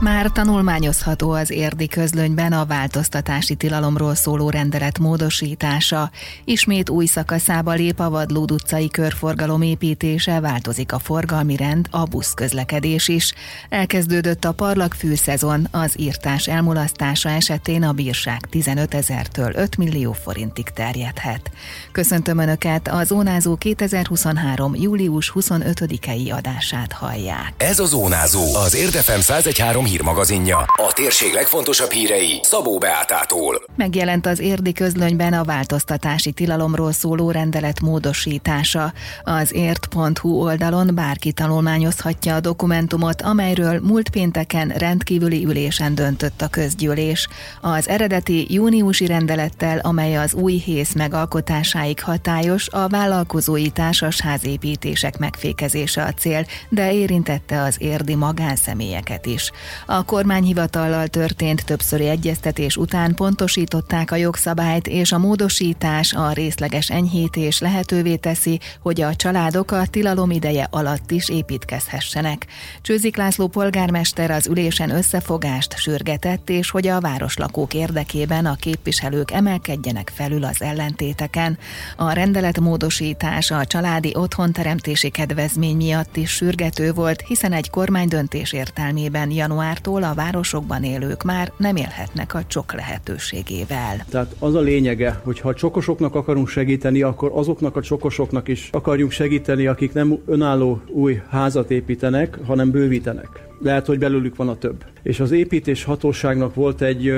Már tanulmányozható az érdi közlönyben a változtatási tilalomról szóló rendelet módosítása. Ismét új szakaszába lép a Vadlód utcai körforgalom építése, változik a forgalmi rend, a buszközlekedés is. Elkezdődött a parlag fűszezon, az írtás elmulasztása esetén a bírság 15 ezertől 5 millió forintig terjedhet. Köszöntöm Önöket, a Zónázó 2023. július 25-i adását hallják. Ez a Zónázó, az Érdefem 113 hírmagazinja. A térség legfontosabb hírei Szabó Beátától. Megjelent az érdi közlönyben a változtatási tilalomról szóló rendelet módosítása. Az ért.hu oldalon bárki tanulmányozhatja a dokumentumot, amelyről múlt pénteken rendkívüli ülésen döntött a közgyűlés. Az eredeti júniusi rendelettel, amely az új hész megalkotásáig hatályos, a vállalkozói társas házépítések megfékezése a cél, de érintette az érdi magánszemélyeket is. A kormányhivatallal történt többszöri egyeztetés után pontosították a jogszabályt, és a módosítás a részleges enyhítés lehetővé teszi, hogy a családok a tilalom ideje alatt is építkezhessenek. Csőzik László polgármester az ülésen összefogást sürgetett, és hogy a városlakók érdekében a képviselők emelkedjenek felül az ellentéteken. A rendelet módosítás a családi otthonteremtési kedvezmény miatt is sürgető volt, hiszen egy kormánydöntés értelmében január januártól a városokban élők már nem élhetnek a csok lehetőségével. Tehát az a lényege, hogy ha csokosoknak akarunk segíteni, akkor azoknak a csokosoknak is akarjunk segíteni, akik nem önálló új házat építenek, hanem bővítenek lehet, hogy belőlük van a több. És az építés hatóságnak volt egy,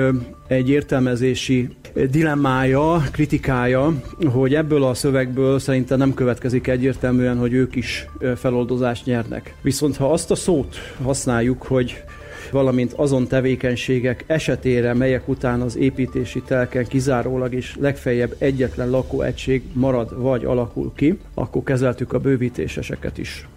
egy értelmezési dilemmája, kritikája, hogy ebből a szövegből szerintem nem következik egyértelműen, hogy ők is feloldozást nyernek. Viszont ha azt a szót használjuk, hogy valamint azon tevékenységek esetére, melyek után az építési telken kizárólag is legfeljebb egyetlen lakóegység marad vagy alakul ki, akkor kezeltük a bővítéseseket is.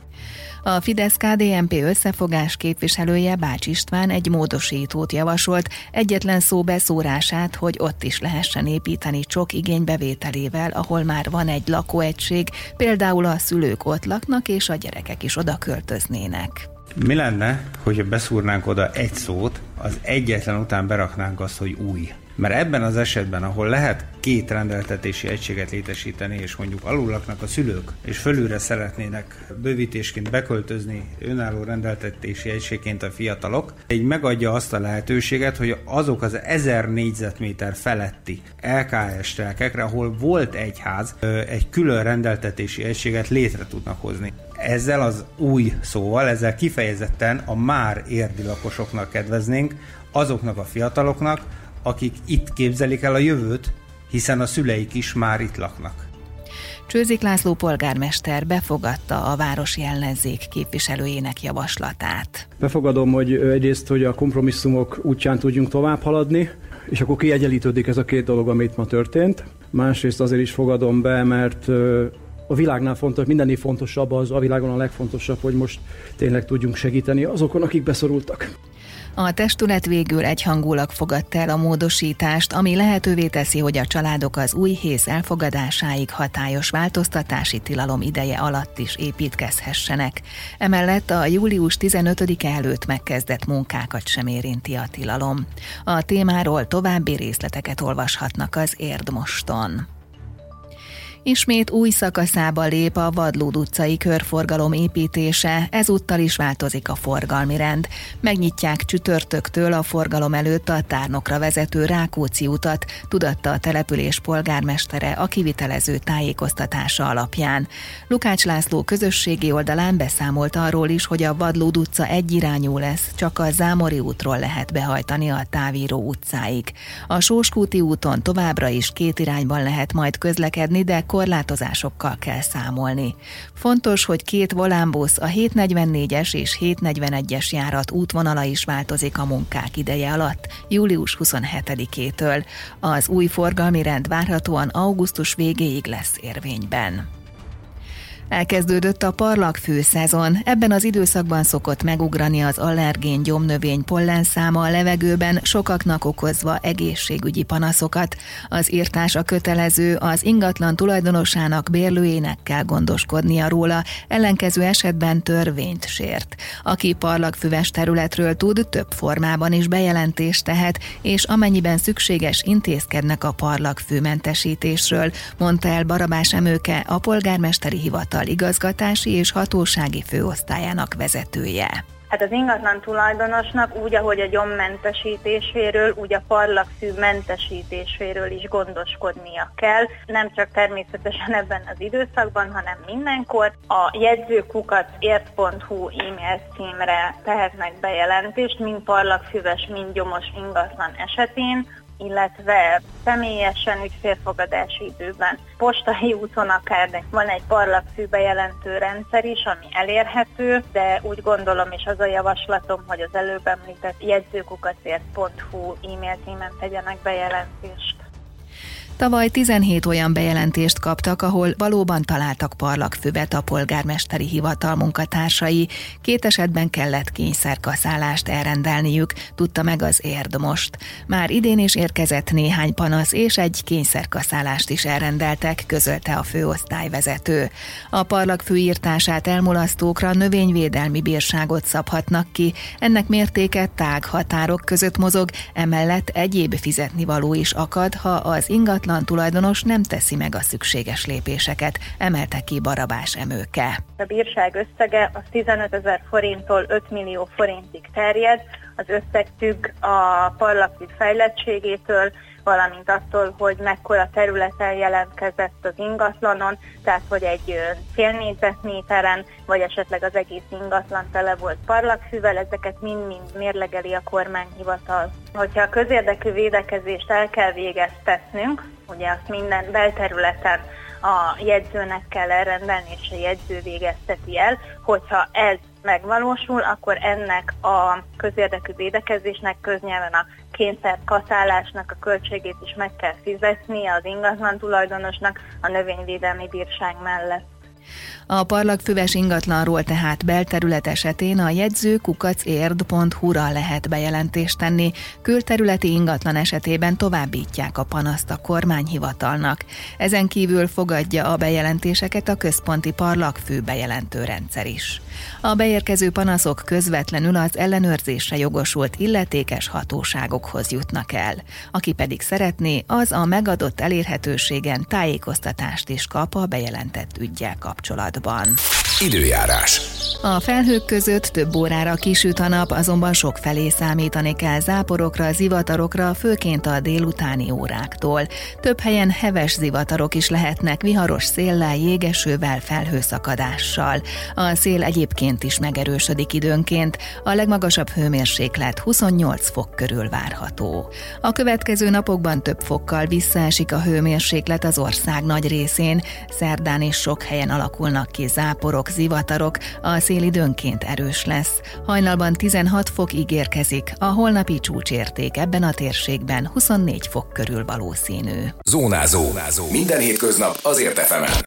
A Fidesz-KDNP összefogás képviselője Bács István egy módosítót javasolt, egyetlen szó beszórását, hogy ott is lehessen építeni csok igénybevételével, ahol már van egy lakóegység, például a szülők ott laknak és a gyerekek is oda költöznének. Mi lenne, hogyha beszúrnánk oda egy szót, az egyetlen után beraknánk azt, hogy új? Mert ebben az esetben, ahol lehet két rendeltetési egységet létesíteni, és mondjuk alul laknak a szülők, és fölülre szeretnének bővítésként beköltözni önálló rendeltetési egységként a fiatalok, így megadja azt a lehetőséget, hogy azok az 1000 négyzetméter feletti LKS telkekre, ahol volt egy ház, egy külön rendeltetési egységet létre tudnak hozni. Ezzel az új szóval, ezzel kifejezetten a már érdi lakosoknak kedveznénk, azoknak a fiataloknak, akik itt képzelik el a jövőt, hiszen a szüleik is már itt laknak. Csőzik László polgármester befogadta a városi ellenzék képviselőjének javaslatát. Befogadom, hogy egyrészt, hogy a kompromisszumok útján tudjunk tovább haladni, és akkor kiegyenlítődik ez a két dolog, amit ma történt. Másrészt azért is fogadom be, mert a világnál fontos, mindennél fontosabb az, a világon a legfontosabb, hogy most tényleg tudjunk segíteni azokon, akik beszorultak. A testület végül egyhangulag fogadta el a módosítást, ami lehetővé teszi, hogy a családok az új hész elfogadásáig hatályos változtatási tilalom ideje alatt is építkezhessenek. Emellett a július 15 -e előtt megkezdett munkákat sem érinti a tilalom. A témáról további részleteket olvashatnak az Érdmoston. Ismét új szakaszába lép a Vadlód utcai körforgalom építése, ezúttal is változik a forgalmi rend. Megnyitják csütörtöktől a forgalom előtt a tárnokra vezető Rákóczi utat, tudatta a település polgármestere a kivitelező tájékoztatása alapján. Lukács László közösségi oldalán beszámolt arról is, hogy a Vadlód utca egyirányú lesz, csak a Zámori útról lehet behajtani a Távíró utcáig. A Sóskúti úton továbbra is két irányban lehet majd közlekedni, de korlátozásokkal kell számolni. Fontos, hogy két volánbusz, a 744-es és 741-es járat útvonala is változik a munkák ideje alatt, július 27-től. Az új forgalmi rend várhatóan augusztus végéig lesz érvényben. Elkezdődött a parlagfő szezon. Ebben az időszakban szokott megugrani az allergén gyomnövény pollenszáma a levegőben, sokaknak okozva egészségügyi panaszokat. Az írtás a kötelező, az ingatlan tulajdonosának bérlőjének kell gondoskodnia róla, ellenkező esetben törvényt sért. Aki parlagfüves területről tud, több formában is bejelentést tehet, és amennyiben szükséges intézkednek a parlagfőmentesítésről, mondta el Barabás Emőke, a polgármesteri hivatal hivatal igazgatási és hatósági főosztályának vezetője. Hát az ingatlan tulajdonosnak úgy, ahogy a gyommentesítéséről, úgy a parlagszű mentesítéséről is gondoskodnia kell. Nem csak természetesen ebben az időszakban, hanem mindenkor. A jegyzőkukat ért.hu e-mail címre tehetnek bejelentést, mind parlagfüves, mind gyomos ingatlan esetén illetve személyesen ügyfélfogadási időben. Postai úton akár van egy parlagfűbe jelentő rendszer is, ami elérhető, de úgy gondolom, és az a javaslatom, hogy az előbb említett jegyzőkukacért.hu e-mail címen tegyenek bejelentést. Tavaly 17 olyan bejelentést kaptak, ahol valóban találtak parlagfüvet a polgármesteri hivatal munkatársai. Két esetben kellett kényszerkaszálást elrendelniük, tudta meg az érd most. Már idén is érkezett néhány panasz, és egy kényszerkaszálást is elrendeltek, közölte a főosztályvezető. A parlagfű írtását elmulasztókra növényvédelmi bírságot szabhatnak ki, ennek mértéke tág határok között mozog, emellett egyéb fizetnivaló is akad, ha az ingatlan ingatlan tulajdonos nem teszi meg a szükséges lépéseket, emelte ki Barabás Emőke. A bírság összege az 15 ezer forinttól 5 millió forintig terjed, az összeg a parlagvíz fejlettségétől, valamint attól, hogy mekkora területen jelentkezett az ingatlanon, tehát hogy egy fél négyzetméteren, vagy esetleg az egész ingatlan tele volt parlagfűvel, ezeket mind-mind mérlegeli a kormányhivatal. Hogyha a közérdekű védekezést el kell végeztetnünk, ugye azt minden belterületen a jegyzőnek kell elrendelni, és a jegyző végezteti el, hogyha ez megvalósul, akkor ennek a közérdekű védekezésnek köznyelven a kényszer kaszálásnak a költségét is meg kell fizetnie az ingatlan tulajdonosnak a növényvédelmi bírság mellett. A parlagfüves ingatlanról tehát belterület esetén a jegyző kukacérd.hu-ra lehet bejelentést tenni, külterületi ingatlan esetében továbbítják a panaszt a kormányhivatalnak. Ezen kívül fogadja a bejelentéseket a központi parlagfő bejelentő rendszer is. A beérkező panaszok közvetlenül az ellenőrzésre jogosult illetékes hatóságokhoz jutnak el. Aki pedig szeretné, az a megadott elérhetőségen tájékoztatást is kap a bejelentett ügyel kapcsolatban kapcsolatban. Időjárás. A felhők között több órára kisüt a nap, azonban sok felé számítani kell záporokra, zivatarokra, főként a délutáni óráktól. Több helyen heves zivatarok is lehetnek viharos széllel, jégesővel, felhőszakadással. A szél egyébként is megerősödik időnként, a legmagasabb hőmérséklet 28 fok körül várható. A következő napokban több fokkal visszaesik a hőmérséklet az ország nagy részén, szerdán is sok helyen alakulnak ki záporok, záporok, zivatarok, a szél időnként erős lesz. Hajnalban 16 fok ígérkezik, a holnapi csúcsérték ebben a térségben 24 fok körül valószínű. Zónázó. Zónázó. Minden hétköznap azért efemen.